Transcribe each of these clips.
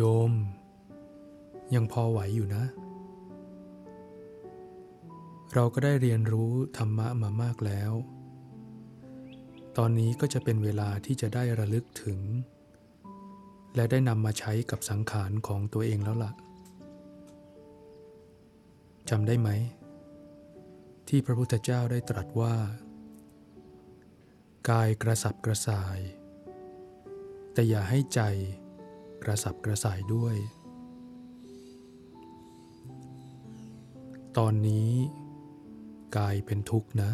โยม ยังพอไหวอยู่นะ เราก็ได้เรียนรู้ธรรมะมามากแล้ว ตอนนี้ก็จะเป็นเวลาที่จะได้ระลึกถึง และได้นำมาใช้กับสังขารของตัวเองแล้วละ่ะจำได้ไหม ที่พระพุทธเจ้าได้ตรัสว่า กายกระสับกระส่าย แต่อย่าให้ใจ กระสับกระส่ายด้วย ตอนนี้กายเป็นทุกข์นะ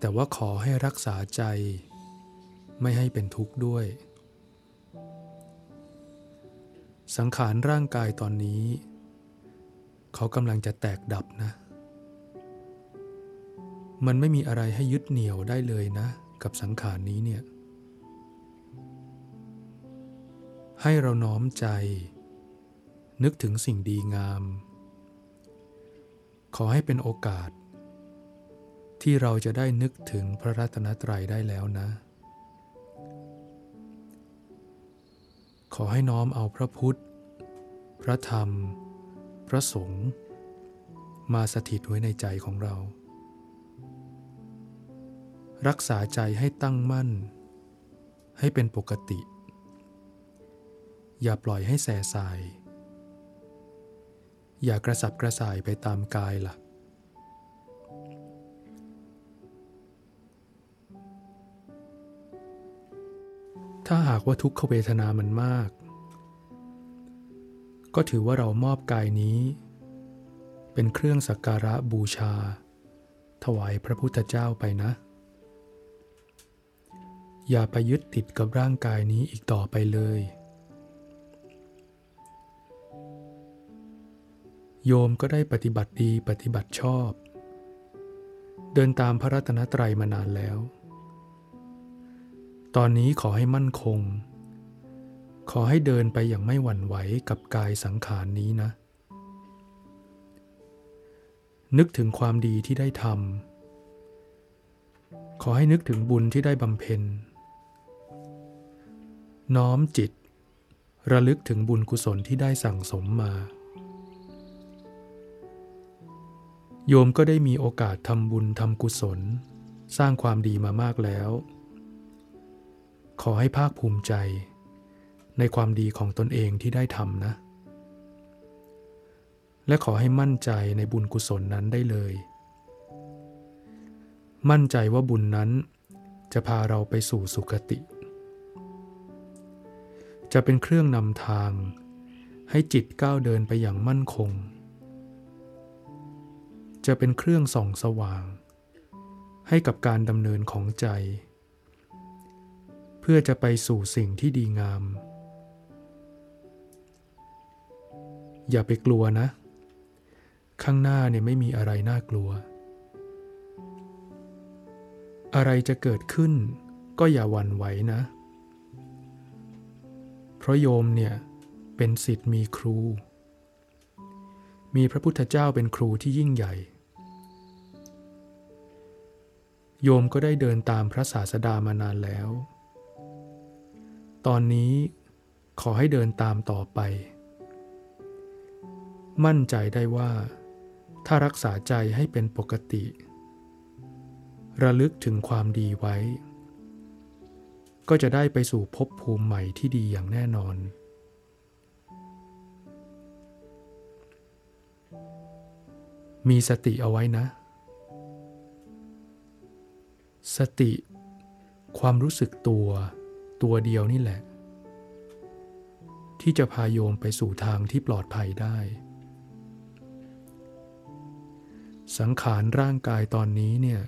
แต่ว่าขอให้รักษาใจ ไม่ให้เป็นทุกข์ด้วย สังขารร่างกายตอนนี้ เขากำลังจะแตกดับนะ มันไม่มีอะไรให้ยึดเหนี่ยวได้เลยนะ กับสังขารนี้เนี่ย ให้เราน้อมใจ นึกถึงสิ่งดีงาม ขอให้เป็นโอกาส ที่เราจะได้นึกถึงพระรัตนตรัยได้แล้วนะ ขอให้น้อมเอาพระพุทธ พระธรรม พระสงฆ์มาสถิตไว้ในใจของเรา รักษาใจให้ตั้งมั่น ให้เป็นปกติ อย่าปล่อยให้แสสาย อย่ากระสับกระส่ายไปตามกายละ่ะ ถ้าหากว่าทุกขเวทนามันมาก ก็ถือว่าเรามอบกายนี้ เป็นเครื่องสักการะบูชา ถวายพระพุทธเจ้าไปนะอย่าไปยึดติดกับร่างกายนี้อีกต่อไปเลย โยมก็ได้ปฏิบัติดีปฏิบัติชอบ เดินตามพระรัตนตรัยมานานแล้ว ตอนนี้ขอให้มั่นคง ขอให้เดินไปอย่างไม่หวั่นไหวกับกายสังขารนนี้นะ นึกถึงความดีที่ได้ทำขอให้นึกถึงบุญที่ได้บำเพ็ญ น้อมจิต ระลึกถึงบุญกุศลที่ได้สั่งสมมา โยมก็ได้มีโอกาสทำบุญทำกุศล สร้างความดีมามากแล้ว ขอให้ภาคภูมิใจ ในความดีของตนเองที่ได้ทำนะ และขอให้มั่นใจในบุญกุศลนั้นได้เลย มั่นใจว่าบุญนั้นจะพาเราไปสู่สุคติ จะเป็นเครื่องนำทาง ให้จิตก้าวเดินไปอย่างมั่นคง จะเป็นเครื่องส่องสว่าง ให้กับการดำเนินของใจ เพื่อจะไปสู่สิ่งที่ดีงาม อย่าไปกลัวนะ ข้างหน้าเนี่ยไม่มีอะไรน่ากลัว อะไรจะเกิดขึ้นก็อย่าหวั่นไหวนะ เพราะโยมเนี่ยเป็นสิทธิ์มีครู มีพระพุทธเจ้าเป็นครูที่ยิ่งใหญ่ โยมก็ได้เดินตามพระศาสดามานานแล้ว ตอนนี้ขอให้เดินตามต่อไป มั่นใจได้ว่า ถ้ารักษาใจให้เป็นปกติ ระลึกถึงความดีไว้ ก็จะได้ไปสู่ภพภูมิใหม่ที่ดีอย่างแน่นอนมีสติเอาไว้นะ สติ ความรู้สึกตัว ตัวเดียวนี่แหละ ที่จะพาโยมไปสู่ทางที่ปลอดภัยได้ สังขารร่างกายตอนนี้เนี่ย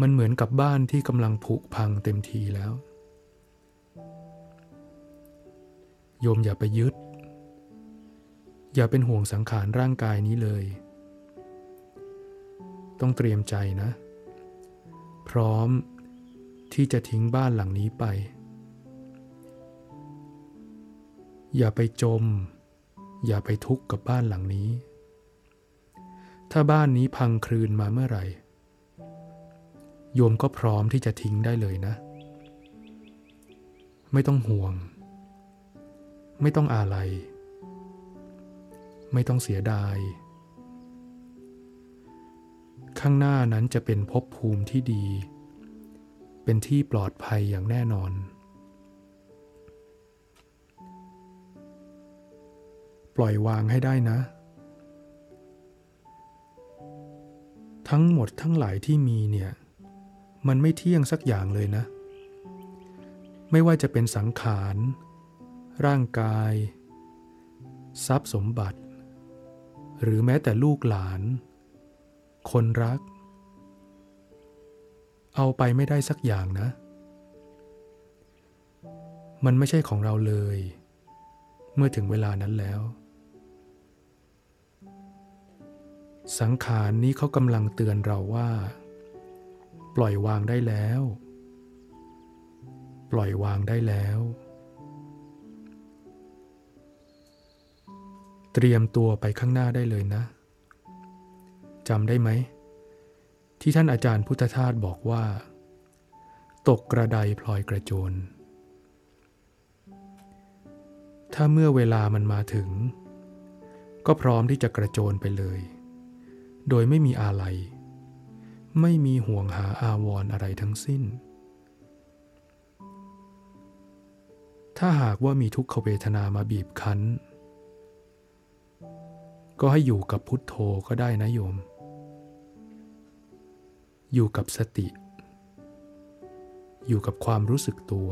มันเหมือนกับบ้านที่กำลังผุพังเต็มทีแล้ว โยมอย่าไปยึด อย่าเป็นห่วงสังขารร่างกายนี้เลยต้องเตรียมใจนะ พร้อมที่จะทิ้งบ้านหลังนี้ไป อย่าไปจม อย่าไปทุกข์กับบ้านหลังนี้ ถ้าบ้านนี้พังคลืนมาเมื่อไหร่ โยมก็พร้อมที่จะทิ้งได้เลยนะ ไม่ต้องห่วง ไม่ต้องอาลัย ไม่ต้องเสียดาย ข้างหน้านั้นจะเป็นภพภูมิที่ดี เป็นที่ปลอดภัยอย่างแน่นอน ปล่อยวางให้ได้นะ ทั้งหมดทั้งหลายที่มีเนี่ย มันไม่เที่ยงสักอย่างเลยนะ ไม่ว่าจะเป็นสังขาร ร่างกาย ทรัพย์สมบัติ หรือแม้แต่ลูกหลาน คนรัก เอาไปไม่ได้สักอย่างนะ มันไม่ใช่ของเราเลย เมื่อถึงเวลานั้นแล้ว สังขารนี้เขากำลังเตือนเราว่า ปล่อยวางได้แล้ว ปล่อยวางได้แล้วเตรียมตัวไปข้างหน้าได้เลยนะ จำได้ไหม ที่ท่านอาจารย์พุทธทาสบอกว่า ตกกระไดพลอยกระโจน ถ้าเมื่อเวลามันมาถึง ก็พร้อมที่จะกระโจนไปเลย โดยไม่มีอะไร ไม่มีห่วงหาอาวรออะไรทั้งสิ้น ถ้าหากว่ามีทุกขเวทนามาบีบคั้นก็ให้อยู่กับพุทโธก็ได้นะโยม อยู่กับสติ อยู่กับความรู้สึกตัว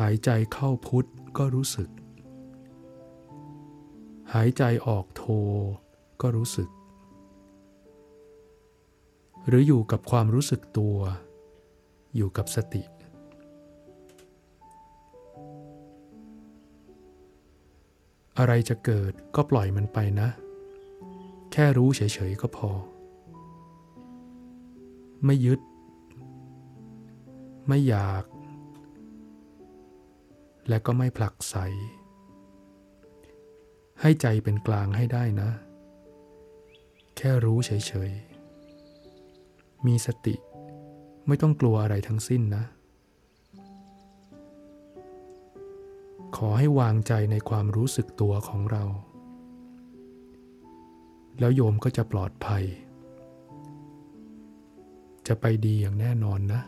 หายใจเข้าพุทธก็รู้สึก หายใจออกโทก็รู้สึก หรืออยู่กับความรู้สึกตัว อยู่กับสติอะไรจะเกิดก็ปล่อยมันไปนะ ค่รู้เฉยๆก็พอ ไม่ยึด ไม่อยาก และก็ไม่ผลักไส ให้ใจเป็นกลางให้ได้นะ แค่รู้เฉยๆ มีสติไม่ต้องกลัวอะไรทั้งสิ้นนะ ขอให้วางใจในความรู้สึกตัวของเรา แล้วโยมก็จะปลอดภัย จะไปดีอย่างแน่นอนนะ